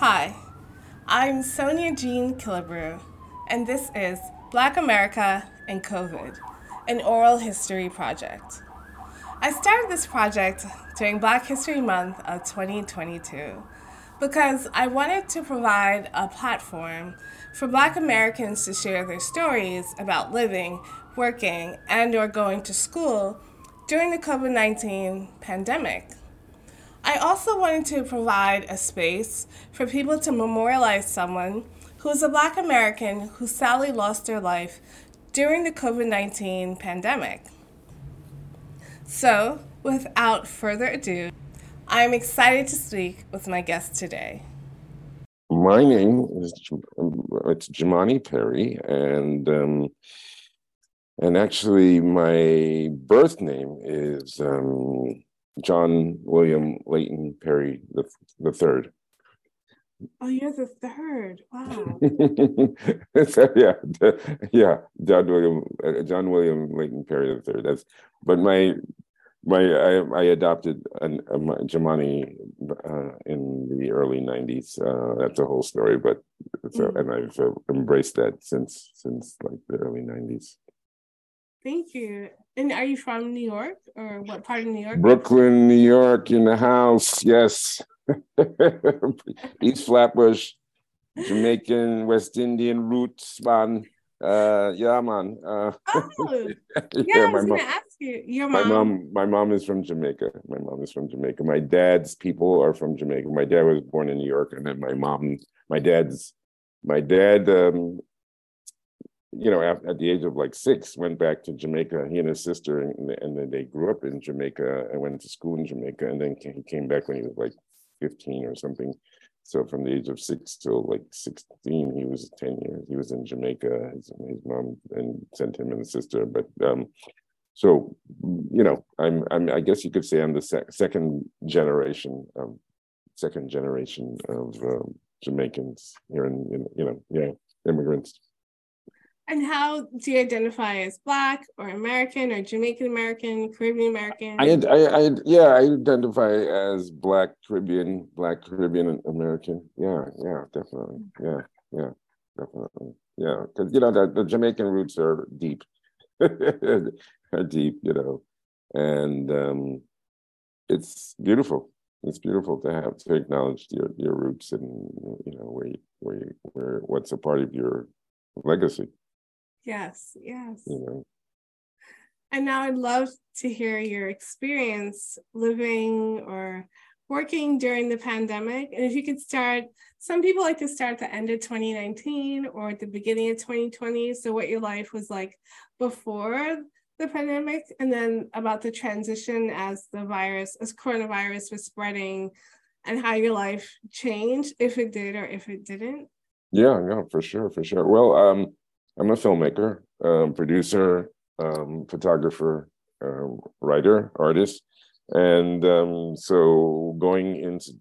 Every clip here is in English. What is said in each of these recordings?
Hi, I'm Sonia Jean Killebrew, and this is Black America and COVID, an oral history project. I started this project during Black History Month of 2022 because I wanted to provide a platform for Black Americans to share their stories about living, working, and or going to school during the COVID-19 pandemic. I also wanted to provide a space for people to memorialize someone who is a Black American who sadly lost their life during the COVID 19 pandemic. So, without further ado, I am excited to speak with my guest today. My name is it's Jahmani Perry, and um, and actually my birth name is um, John William Layton Perry the the third. Oh, you're the third. Wow. yeah, yeah, John William uh, John William Layton Perry the third. That's but my my I, I adopted an, a Jahmani uh, in the early '90s. Uh, that's a whole story, but so mm-hmm. and I've uh, embraced that since since like the early '90s. Thank you. And are you from New York or what part of New York? Brooklyn, New York, in the house. Yes. East Flatbush, Jamaican, West Indian roots, man. Uh, yeah, man. Uh, oh, yeah, yeah, I was gonna ask you. Your mom. My mom, my mom is from Jamaica. My mom is from Jamaica. My dad's people are from Jamaica. My dad was born in New York, and then my mom, my dad's, my dad um, you know, at, the age of like six, went back to Jamaica. He and his sister, and, and then they grew up in Jamaica and went to school in Jamaica. And then he came back when he was like 15 or something. So from the age of six till like 16, he was 10 years. He was in Jamaica. His, his mom and sent him and his sister. But um, so, you know, I'm, I'm, I guess you could say I'm the sec- second generation, um, second generation of um, Jamaicans here in, in, you know, yeah, immigrants. And how do you identify as Black or American or Jamaican American, Caribbean American? I, I, I, yeah, I identify as Black Caribbean, Black Caribbean American. Yeah, yeah, definitely. Yeah, yeah, definitely. Yeah, because you know the, the Jamaican roots are deep, are deep, you know, and um, it's beautiful. It's beautiful to have to acknowledge your your roots and you know where you, where you, where what's a part of your legacy. Yes, yes. And now I'd love to hear your experience living or working during the pandemic. And if you could start, some people like to start at the end of 2019 or at the beginning of 2020. So, what your life was like before the pandemic, and then about the transition as the virus, as coronavirus was spreading, and how your life changed, if it did or if it didn't. Yeah, no, for sure, for sure. Well, um, I'm a filmmaker, um, producer, um, photographer, um, writer, artist. And um, so going into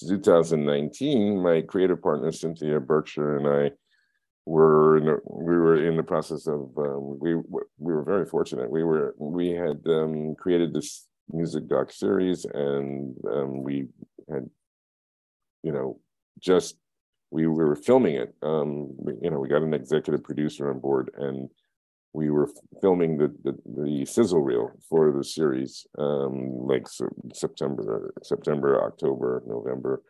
2019, my creative partner, Cynthia Berkshire, and I were in the, we were in the process of um, we we were very fortunate. We were we had um, created this music doc series, and we had you know just we were filming it. Um, you know, we got an executive producer on board, and we were filming the the, the sizzle reel for the series, um, like September, September, October, November.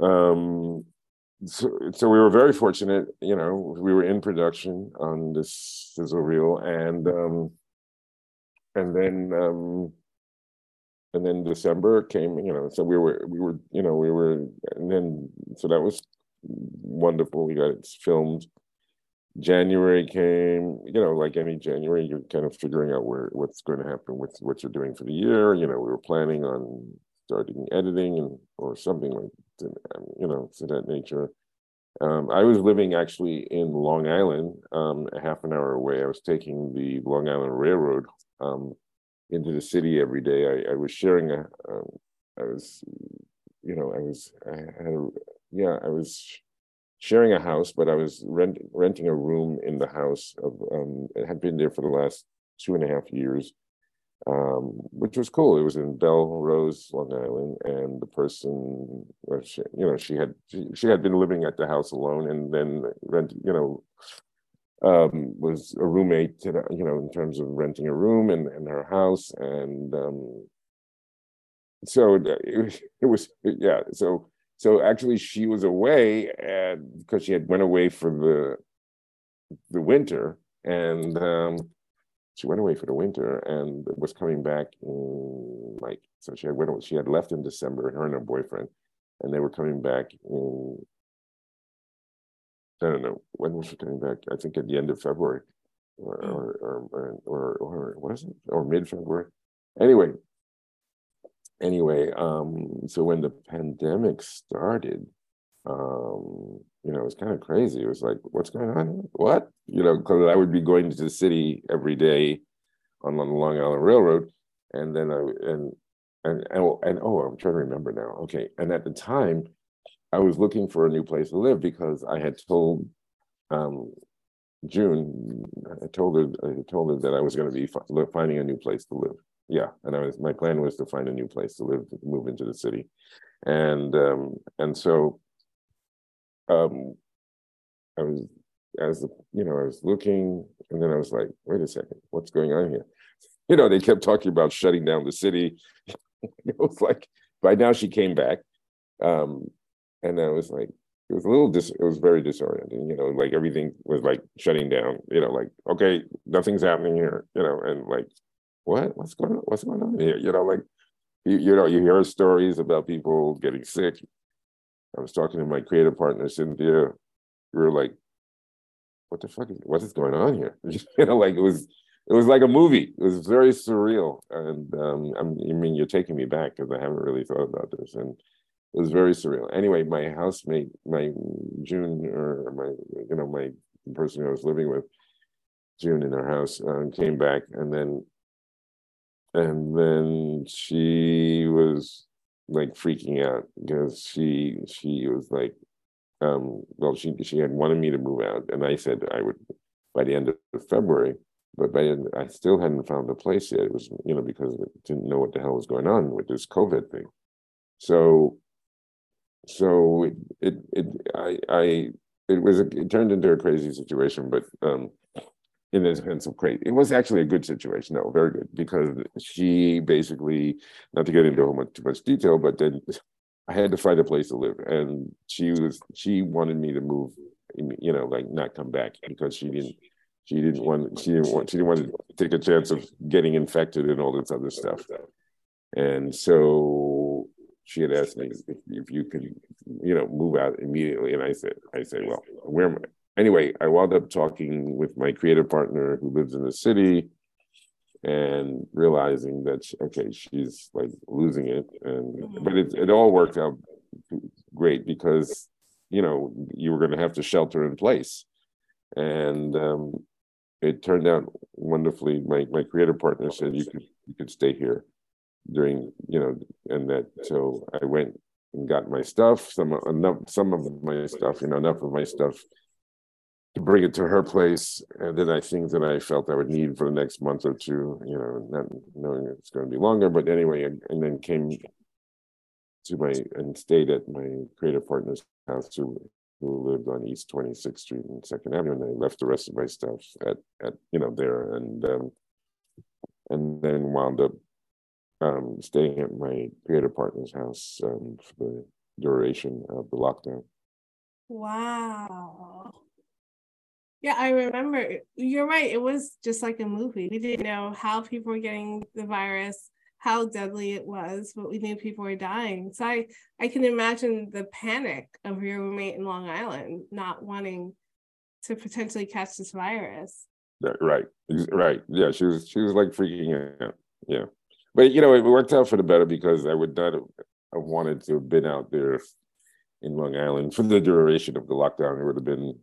Um, so, so we were very fortunate. You know, we were in production on this sizzle reel, and um, and then um, and then December came, you know, so we were, we were, you know, we were, and then, so that was wonderful. We got it filmed. January came, you know, like any January, you're kind of figuring out where what's going to happen with what you're doing for the year. You know, we were planning on starting editing and or something like, you know, to that nature. Um, I was living actually in Long Island, um, a half an hour away. I was taking the Long Island Railroad um, into the city every day. I, I was sharing a, um, I was, you know, I was, I had a, yeah, I was sharing a house, but I was rent, renting a room in the house of, um, it had been there for the last two and a half years. um, which was cool. It was in Bellerose, Long Island, and the person, she, you know, she had she, she had been living at the house alone, and then rent, you know, um, was a roommate, you know, in terms of renting a room in, in her house, and um, so it, it was, yeah. So so actually, she was away, and because she had went away for the the winter, and um, she went away for the winter and was coming back in like so she had went she had left in December her and her boyfriend and they were coming back in I don't know when was she coming back I think at the end of February or hmm. or or, or, or what is it or mid February anyway anyway um so when the pandemic started um you know, it was kind of crazy. It was like, what's going on? What? You know, because I would be going to the city every day on the Long Island Railroad. And then I, and, and, and, and, oh, I'm trying to remember now. Okay. And at the time, I was looking for a new place to live because I had told um, June, I told her, I told her that I was going to be finding a new place to live. Yeah, and I was my plan was to find a new place to live, to move into the city, and um, and so um, I was as you know, I was looking, and then I was like, wait a second, what's going on here? You know, they kept talking about shutting down the city. it was like by now she came back, um, and I was like, it was a little dis. It was very disorienting. You know, like everything was like shutting down. You know, like okay, nothing's happening here. You know, and like, what? What's going on? What's going on here? You know, like you, you know, you hear stories about people getting sick, I was talking to my creative partner, Cynthia. We were like, what the fuck is what is going on here? you know, like it was it was like a movie. It was very surreal. And um, i mean, you're taking me back because I haven't really thought about this. And it was very surreal. Anyway, my housemate, my June, or my, you know, my person I was living with, June in our house, uh, came back. And then, and then she was like freaking out because she she was like um well she she had wanted me to move out and I said I would by the end of February but by I still hadn't found a place yet it was you know because I didn't know what the hell was going on with this COVID thing so so it it, it I I it was a, it turned into a crazy situation but um in the sense of crazy. It was actually a good situation, No, very good, because she basically, not to get into much, too much detail, but then I had to find a place to live, and she was she wanted me to move, you know, like not come back because she didn't she didn't want she didn't want she didn't want to take a chance of getting infected and all this other stuff, and so she had asked me if, if you could, you know, move out immediately, and I said I said, well, where am I? anyway, I wound up talking with my creative partner who lives in the city and realizing that okay she's like losing it. And mm-hmm. but it, it all worked out great because you know you were going to have to shelter in place. And um, it turned out wonderfully. My my creative partner said you could you could stay here during you know and that so i went and got my stuff some enough some of my stuff you know enough of my stuff to bring it to her place. And then I think that I felt I would need for the next month or two, you know, not knowing it's going to be longer. But anyway, and then came to my and stayed at my creative partner's house who, who lived on East 26th Street and Second Avenue. And I left the rest of my stuff at, at you know, there. And, um, and then wound up um, staying at my creative partner's house um, for the duration of the lockdown. Wow. Yeah, I remember. You're right. It was just like a movie. We didn't know how people were getting the virus, how deadly it was, but we knew people were dying. So I, I can imagine the panic of your roommate in Long Island not wanting to potentially catch this virus. Right, right. Yeah, she was she was like freaking out. Yeah, but you know it worked out for the better because I would not have, wanted to have been out there in Long Island for the duration of the lockdown. It would have been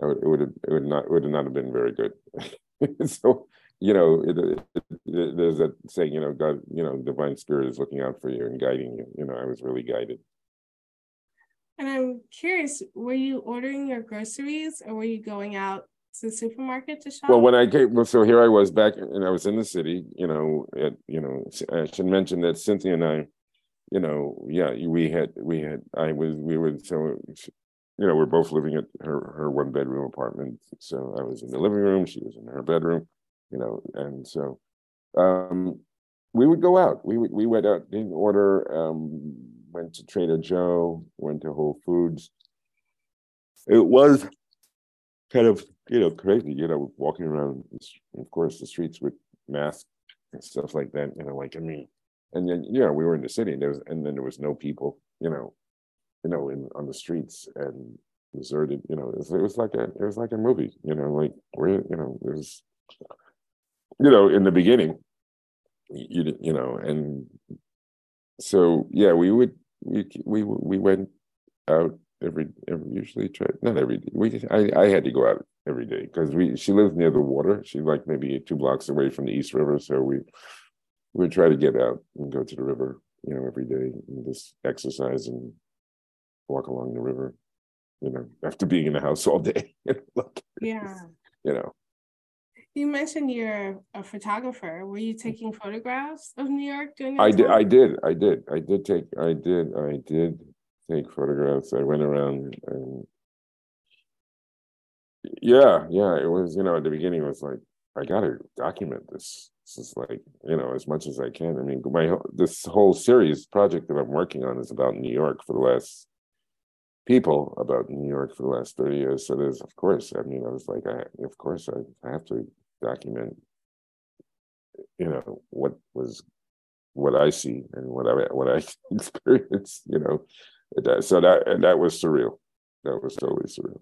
it would have it would not it would not have been very good. so you know, it, it, there's that saying, you know, God, you know, divine spirit is looking out for you and guiding you. You know, I was really guided. And I'm curious, were you ordering your groceries or were you going out the supermarket to shop? Well, when I came, well, so here I was back, and I was in the city. You know, at, you know, I should mention that Cynthia and I, you know, yeah, we had, we had, I was, we were so, you know, we're both living at her her one bedroom apartment. So I was in the living room, she was in her bedroom, you know, and so, um, we would go out. We would, we went out, didn't order, um, went to Trader Joe, went to Whole Foods. It was kind of you know crazy you know walking around of course the streets with masks and stuff like that you know like i mean and then you know we were in the city and there was and then there was no people you know you know in on the streets and deserted you know it was, it was like a it was like a movie you know like where you know it was you know in the beginning you you know and so yeah we would we we we went out every every usually try not every day. We I I had to go out every day because we she lives near the water. She's like maybe two blocks away from the East River, so we we would try to get out and go to the river, you know, every day and just exercise and walk along the river. You know, after being in the house all day. yeah. You know. You mentioned you're a photographer. Were you taking photographs of New York during I did I did I did I did take I did I did take photographs. I went around and yeah, yeah, it was, you know, at the beginning it was like, I gotta document this. This is like, you know, as much as I can. I mean, my this whole series project that I'm working on is about New York for the last people about New York for the last 30 years. So there's of course, I mean, I was like, I of course I, I have to document, you know, what was what I see and what I what I experienced, you know, that, so that that was surreal. That was totally surreal.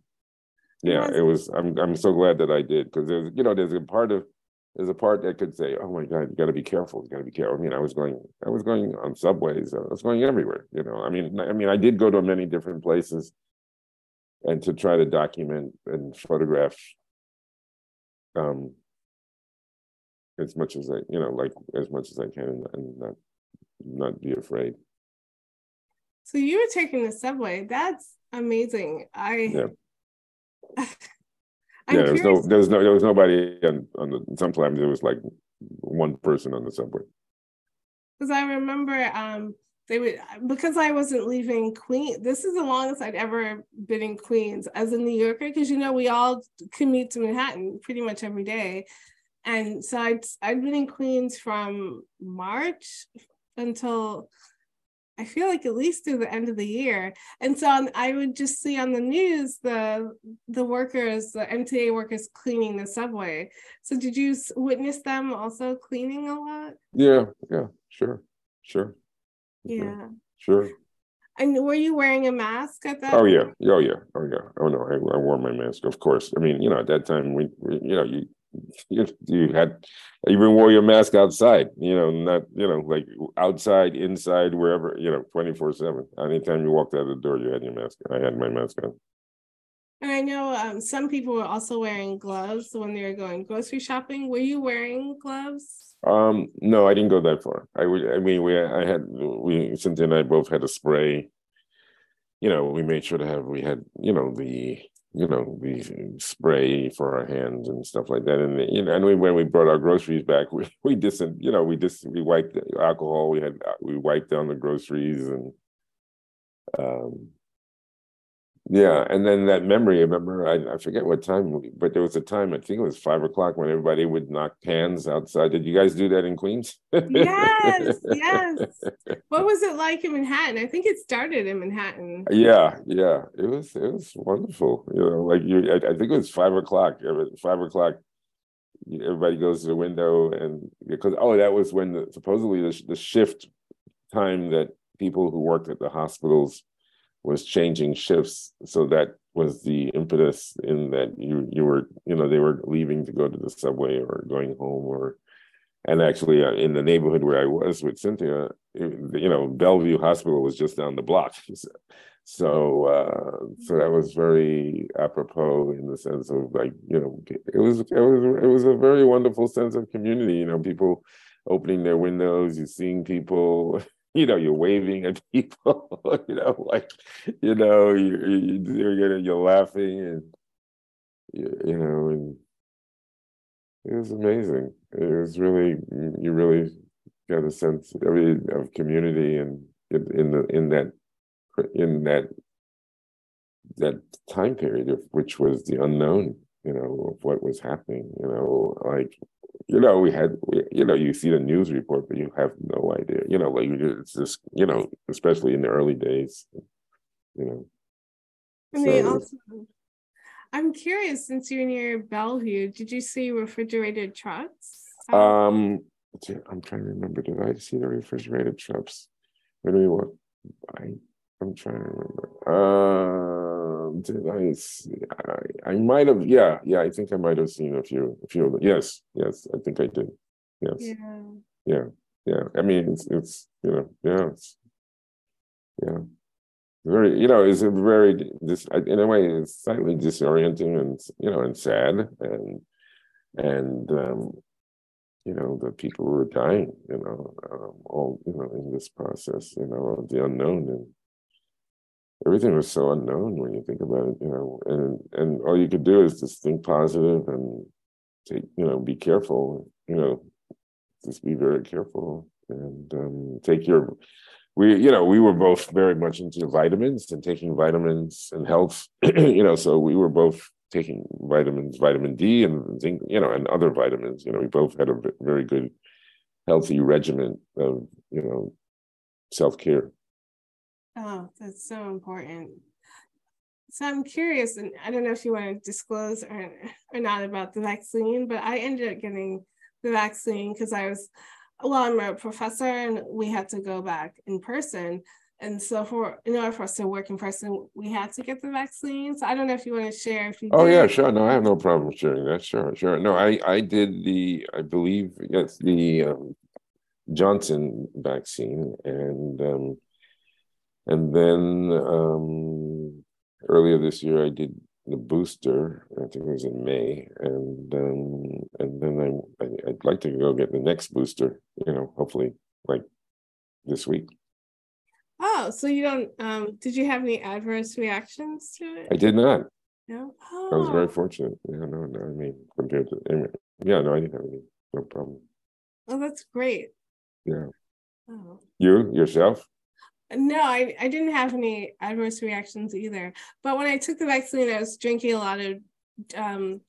Yeah, it was. I'm I'm so glad that I did because there's you know there's a part of there's a part that could say, oh my God, you got to be careful. You got to be careful. I mean, I was going I was going on subways. I was going everywhere. You know, I mean, I mean, I did go to many different places, and to try to document and photograph um as much as I, you know, like as much as I can and not not be afraid. So you were taking the subway. That's amazing. I yeah. yeah, there was no, there was no, there was nobody on, on the. Sometimes there was like one person on the subway. Because I remember, um, they would because I wasn't leaving Queens. This is the longest I'd ever been in Queens as a New Yorker. Because you know we all commute to Manhattan pretty much every day, and so I'd I'd been in Queens from March until I feel like at least through the end of the year. And so on, I would just see on the news the the workers, the MTA workers cleaning the subway. So did you witness them also cleaning a lot? Yeah, yeah, sure, sure. Yeah. Sure. And were you wearing a mask at that? Oh yeah, oh yeah, oh yeah. Oh no, I, I wore my mask, of course. I mean, you know, at that time we, we you know, you you, you had even wore your mask outside, you know, not, you know, like outside, inside, wherever, you know, 24 7. Anytime you walked out the door, you had your mask. I had my mask on. And I know um, some people were also wearing gloves when they were going grocery shopping. Were you wearing gloves? Um, no, I didn't go that far. I would, I mean, we, I had, we, Cynthia and I both had a spray. You know, we made sure to have, we had, you know, the you know, we spray for our hands and stuff like that. And you know, and we, when we brought our groceries back, we we just you know we just we wiped alcohol. We had we wiped down the groceries and um, yeah, and then that memory, I remember, I, I forget what time, but there was a time, I think it was five o'clock when everybody would knock pans outside. Did you guys do that in Queens? yes, yes. What was it like in Manhattan? I think it started in Manhattan. Yeah, yeah. It was it was wonderful. You know, like you I, I think it was five o'clock. Five o'clock, everybody goes to the window and because oh, that was when the, supposedly the, the shift time that people who worked at the hospitals was changing shifts. So that was the impetus in that you you were you know they were leaving to go to the subway or going home or and actually uh, in the neighborhood where I was with Cynthia it, you know Bellevue Hospital was just down the block. So uh, so that was very apropos in the sense of like you know it was it was it was a very wonderful sense of community you know people opening their windows you seeing people you know, you're waving at people, you know, like, you know, you, you, you're, you're laughing and you, know, and it was amazing. It was really you really got a sense of, of community and in, in the in that in that that time period of which was the unknown you know of what was happening you know like you know we had we, you know you see the news report but you have no idea you know like it's just you know especially in the early days you know. And so, they also i'm curious since you're near bellevue did you see refrigerated trucks? Um i'm trying to remember did i see the refrigerated trucks? Where do we want i i'm trying to remember. Uh did I? I, I might have, yeah, yeah. I think I might have seen a few, a few of them. Yes, yes, I think I did. Yes, yeah, yeah, yeah. I mean, it's, it's, you know, yeah, it's, yeah, very, you know, it's a very, this in a way, it's slightly disorienting and you know, and sad, and and um, you know, the people who were dying, you know, um, all you know, in this process, you know, the unknown and everything was so unknown when you think about it, you know, and and all you could do is just think positive and take, you know, be careful, you know, just be very careful and um, take your we you know we were both very much into vitamins and taking vitamins and health you know so we were both taking vitamins vitamin d and zinc you know and other vitamins you know we both had a very good healthy regimen of you know self-care Oh, that's so important. So I'm curious, and I don't know if you want to disclose or, or not about the vaccine, but I ended up getting the vaccine because I was, well, I'm a professor and we had to go back in person. And so for in order for us to work in person, we had to get the vaccine. So I don't know if you want to share if you Oh did. yeah, sure. No, I have no problem sharing that. Sure, sure. No, I I did the I believe yes, the um, Johnson vaccine and um and then um, earlier this year, I did the booster. I think it was in May, and um, and then I, I would like to go get the next booster. You know, hopefully like this week. Oh, so you don't? Um, did you have any adverse reactions to it? I did not. No. Oh. I was very oh. fortunate. Yeah, no, no. I mean, compared to, yeah, no, I didn't have any, no problem. Oh, that's great. Yeah. Oh. You yourself? No, I, I didn't have any adverse reactions either. But when I took the vaccine, I was drinking a lot of um,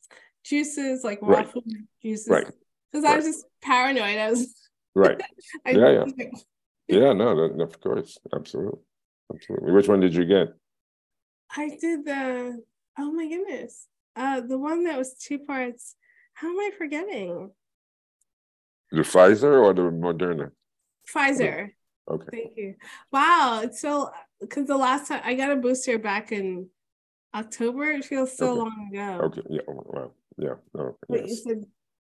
juices, like raw right. food juices. Right. Because right. I was just paranoid. I was right. I yeah, yeah. yeah, no, of course. Absolutely. Absolutely. Which one did you get? I did the oh my goodness. Uh the one that was two parts. How am I forgetting? The Pfizer or the Moderna? Pfizer. Okay. Thank you. Wow. It's so because the last time I got a booster back in October, it feels so okay. long ago. Okay. Yeah. Well, yeah. Oh, Wait, yes. you said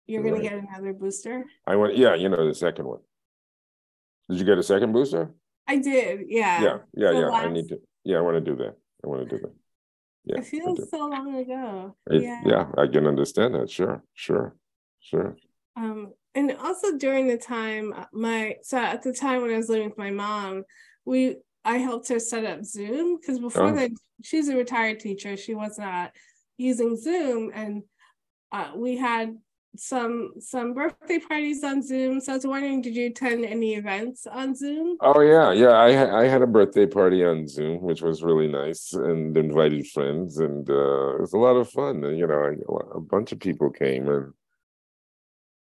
you're gonna get another booster? I went, yeah, you know, the second one. Did you get a second booster? I did, yeah. Yeah, yeah, yeah. Last... I need to yeah, I want to do that. I want to do that. Yeah. It feels so long ago. It, yeah. yeah, I can understand that. Sure, sure, sure. Um, and also during the time uh, my so at the time when I was living with my mom, we I helped her set up Zoom because before oh. that she's a retired teacher. She was not using Zoom, and uh, we had some some birthday parties on Zoom. So I was wondering, did you attend any events on Zoom? Oh yeah, yeah. I I had a birthday party on Zoom, which was really nice, and invited friends, and uh, it was a lot of fun. And, you know, a bunch of people came, and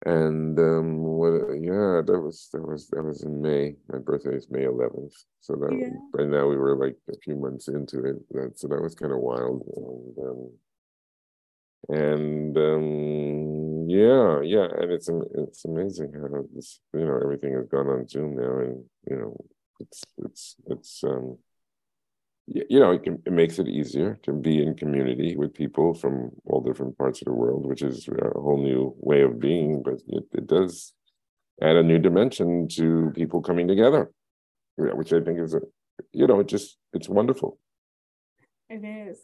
and um what yeah that was that was that was in may. My birthday is may 11th so that yeah. by now we were like a few months into it. That, so that was kind of wild. And um and um yeah yeah. And it's it's amazing how this you know everything has gone on zoom now. And you know it's it's it's um you know, it, can, it makes it easier to be in community with people from all different parts of the world, which is a whole new way of being. But it, it does add a new dimension to people coming together, which I think is a, you know, it just it's wonderful. It is,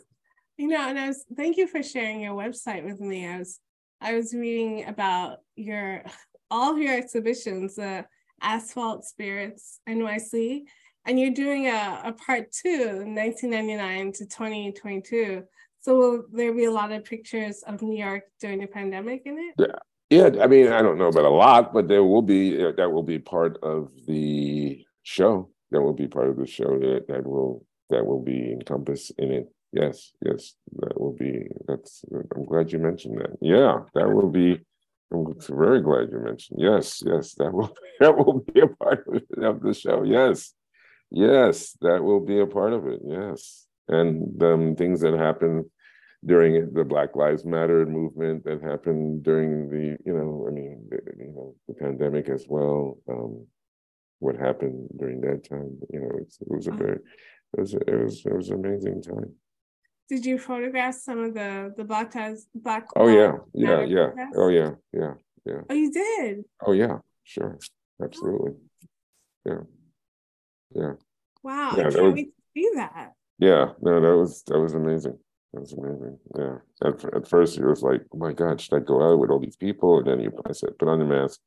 you know, and I was thank you for sharing your website with me. I was I was reading about your all of your exhibitions, uh, Asphalt Spirits NYC and you're doing a, a part two, 1999 to 2022. So will there be a lot of pictures of New York during the pandemic in it? Yeah. Yeah, I mean, I don't know about a lot, but there will be uh, that will be part of the show. That will be part of the show that, that will that will be encompassed in it. Yes, yes, that will be. That's. I'm glad you mentioned that. Yeah, that will be. I'm very glad you mentioned. Yes, yes, that will that will be a part of the show. Yes, yes, that will be a part of it. Yes, and um, things that happen during the Black Lives Matter movement that happened during the, you know, I mean, the, you know, the pandemic as well. Um, what happened during that time? You know, it was a uh-huh. very, it was, it was, it was an amazing time. Did you photograph some of the the Black Lives Black? Oh yeah, yeah, yeah. Oh yeah, yeah, yeah. Oh, you did. Oh yeah, sure, absolutely. Yeah, yeah. Wow, yeah, I can't was, wait to see that. Yeah, no, that was that was amazing. That's amazing. Yeah. At, at first, it was like, oh my God, should I go out with all these people? And then you, I said, put on your mask.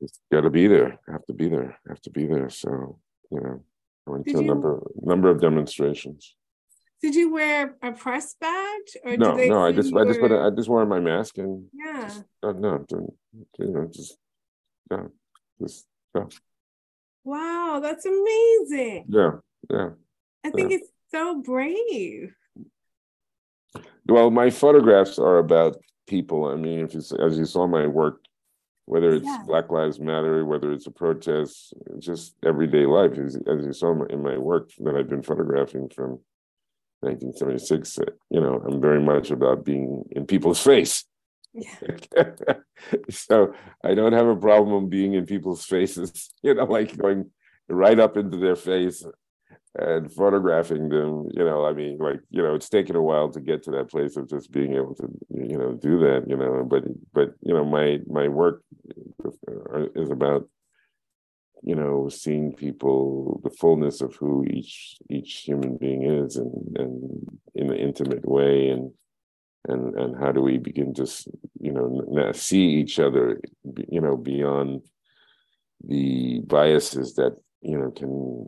It's got to be there. I have to be there. I have to be there. So, you know, I went did to a you, number number of demonstrations. Did you wear a press badge? Or no, no. I just, I just, put I just wore my mask and yeah. Just, uh, no, you know, just, yeah, just, yeah. Wow, that's amazing. Yeah, yeah. I think yeah. it's so brave. Well, my photographs are about people. I mean, if you as you saw my work, whether it's yeah. Black Lives Matter, whether it's a protest, just everyday life. As, as you saw in my work that I've been photographing from 1976, uh, you know, I'm very much about being in people's face. Yeah. so I don't have a problem being in people's faces, you know, like going right up into their face and photographing them you know i mean like you know it's taken a while to get to that place of just being able to you know do that you know but but you know my my work is about you know seeing people the fullness of who each each human being is and and in an intimate way and and and how do we begin to you know see each other you know beyond the biases that you know can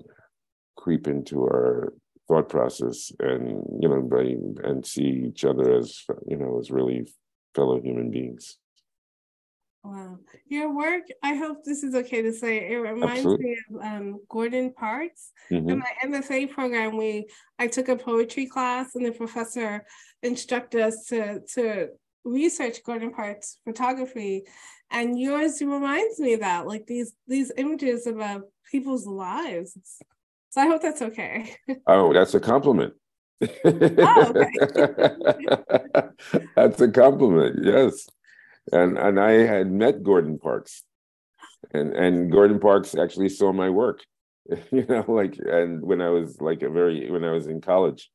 creep into our thought process and you know by and see each other as you know as really fellow human beings wow your work i hope this is okay to say it reminds Absolutely. me of um, gordon parks mm-hmm. in my mfa program we i took a poetry class and the professor instructed us to to research gordon parks photography and yours reminds me of that like these these images about people's lives so I hope that's okay. oh, that's a compliment. oh, that's a compliment. Yes, and and I had met Gordon Parks, and and Gordon Parks actually saw my work. You know, like and when I was like a very when I was in college,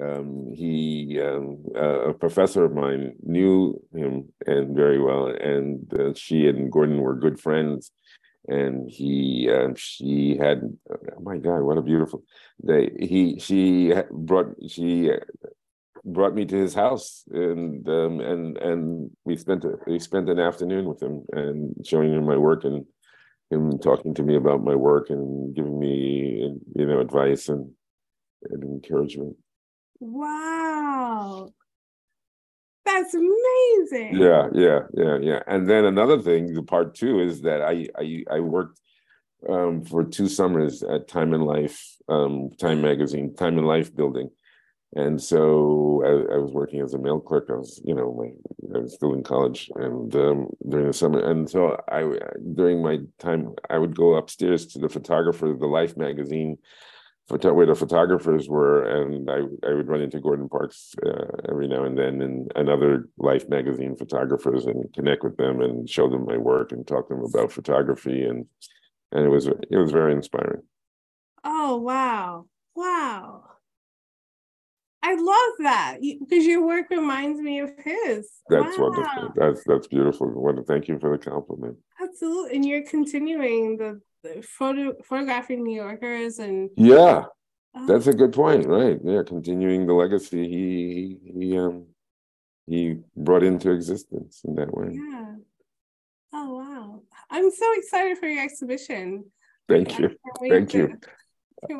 um, he um, uh, a professor of mine knew him and very well, and uh, she and Gordon were good friends and he uh, she had oh my god what a beautiful day he she brought she brought me to his house and um, and and we spent a, we spent an afternoon with him and showing him my work and him talking to me about my work and giving me you know advice and, and encouragement wow that's amazing. Yeah, yeah, yeah, yeah. And then another thing, the part two is that I I, I worked um, for two summers at Time and Life, um, Time Magazine, Time and Life building. And so I, I, was working as a mail clerk. I was, you know, my, I was still in college, and um, during the summer, and so I, during my time, I would go upstairs to the photographer the Life magazine, where the photographers were, and I, I would run into Gordon Parks uh, every now and then, and, and other Life magazine photographers, and connect with them and show them my work and talk to them about photography, and and it was it was very inspiring. Oh wow, wow! I love that because your work reminds me of his. That's wow. wonderful. That's that's beautiful. I want to thank you for the compliment. Absolutely, and you're continuing the photo photographing New Yorkers and yeah, oh. that's a good point, right? Yeah, continuing the legacy he he um he brought into existence in that way. Yeah. Oh wow! I'm so excited for your exhibition. Thank you. Thank you.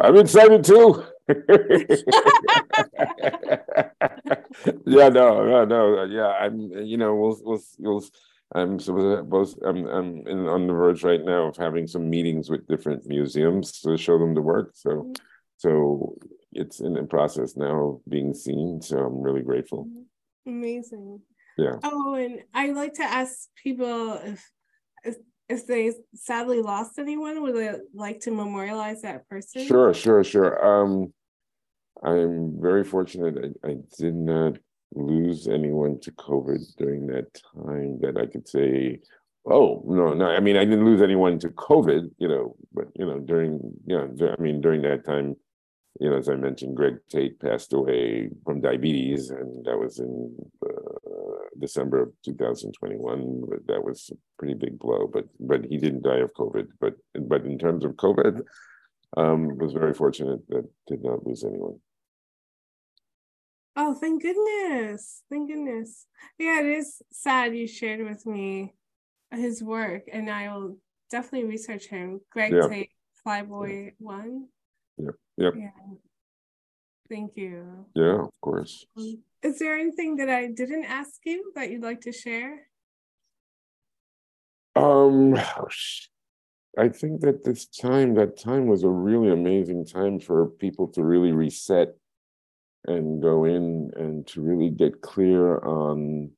I'm excited too. yeah, no, no, no. Yeah, I'm. You know, we'll, we'll, we'll. I'm supposed. I'm. I'm in, on the verge right now of having some meetings with different museums to show them the work. So, mm-hmm. so it's in the process now of being seen. So I'm really grateful. Amazing. Yeah. Oh, and I like to ask people if if if they sadly lost anyone, would they like to memorialize that person? Sure, sure, sure. Um, I'm very fortunate. I, I did not lose anyone to COVID during that time that I could say, oh no, no. I mean, I didn't lose anyone to COVID, you know, but you know, during you know, I mean, during that time, you know, as I mentioned, Greg Tate passed away from diabetes, and that was in uh, December of 2021. But that was a pretty big blow. But but he didn't die of COVID. But but in terms of COVID, um, was very fortunate that did not lose anyone. Oh, thank goodness! Thank goodness. Yeah, it is sad you shared with me his work, and I will definitely research him. Greg yeah. Tate, Flyboy yeah. One. Yep. Yep. Yeah. Thank you. Yeah, of course. Um, is there anything that I didn't ask you that you'd like to share? Um, I think that this time, that time was a really amazing time for people to really reset and go in and to really get clear on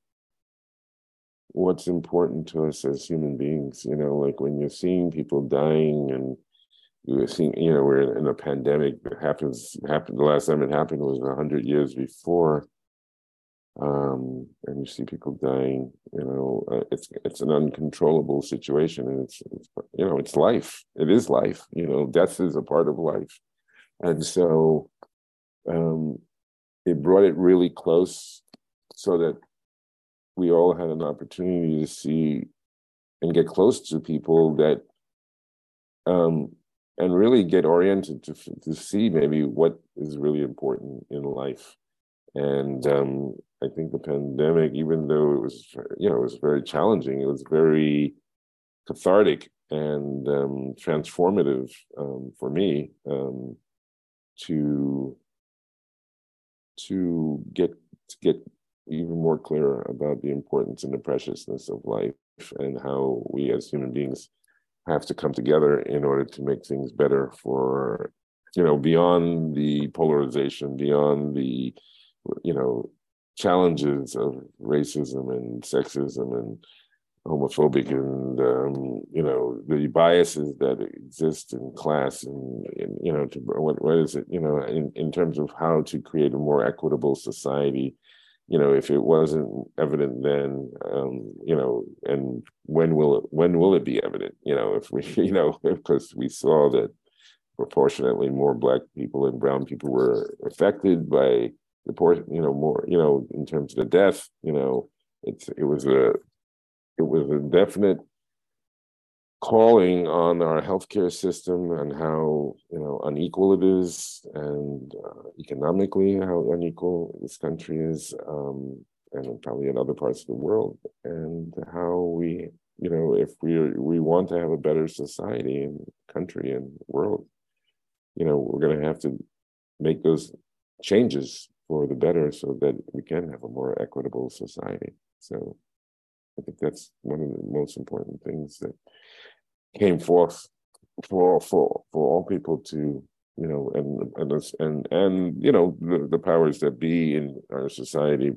what's important to us as human beings. You know, like when you're seeing people dying and you're seeing, you know, we're in a pandemic that happens, happened, the last time it happened was 100 years before. Um, and you see people dying, you know, uh, it's it's an uncontrollable situation, and it's, it's you know it's life. It is life. You know, death is a part of life, and so um, it brought it really close, so that we all had an opportunity to see and get close to people that um, and really get oriented to to see maybe what is really important in life. And um, I think the pandemic, even though it was you know it was very challenging, it was very cathartic and um, transformative um, for me um, to to get to get even more clear about the importance and the preciousness of life and how we as human beings have to come together in order to make things better for you know beyond the polarization beyond the you know challenges of racism and sexism and homophobic and um, you know the biases that exist in class and, and you know to, what what is it you know in, in terms of how to create a more equitable society you know if it wasn't evident then um, you know and when will it when will it be evident you know if we you know because we saw that proportionately more black people and brown people were affected by the poor you know more you know in terms of the death you know it's it was a it was a definite calling on our healthcare system and how you know unequal it is, and uh, economically how unequal this country is, um, and probably in other parts of the world, and how we you know if we we want to have a better society and country and world, you know we're going to have to make those changes for the better so that we can have a more equitable society. So I think that's one of the most important things that came forth for for for all people to you know and and and and you know the, the powers that be in our society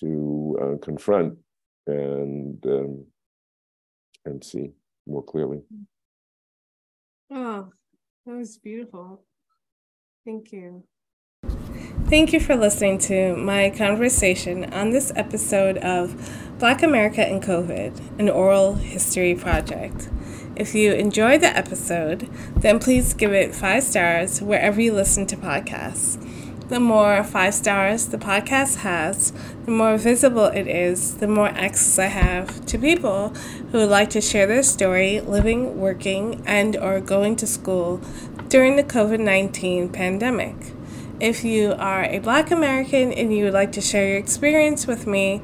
to uh, confront and um, and see more clearly. Oh, that was beautiful. Thank you. Thank you for listening to my conversation on this episode of Black America and COVID, an oral history project. If you enjoyed the episode, then please give it five stars wherever you listen to podcasts. The more five stars the podcast has, the more visible it is, the more access I have to people who would like to share their story living, working, and or going to school during the COVID-19 pandemic. If you are a Black American and you would like to share your experience with me,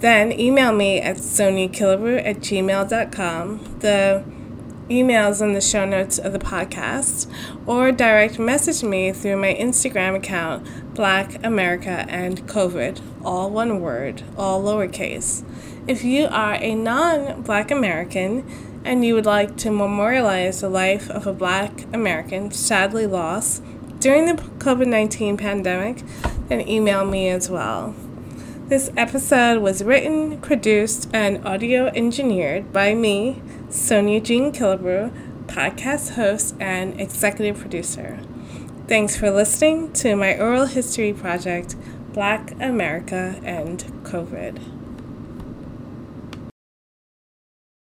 then email me at soniakillebrew at gmail.com. The emails in the show notes of the podcast or direct message me through my Instagram account, Black America and COVID, all one word, all lowercase. If you are a non Black American and you would like to memorialize the life of a Black American sadly lost during the COVID 19 pandemic, then email me as well. This episode was written, produced, and audio engineered by me, Sonia Jean Killebrew, podcast host and executive producer. Thanks for listening to my oral history project, Black America and COVID.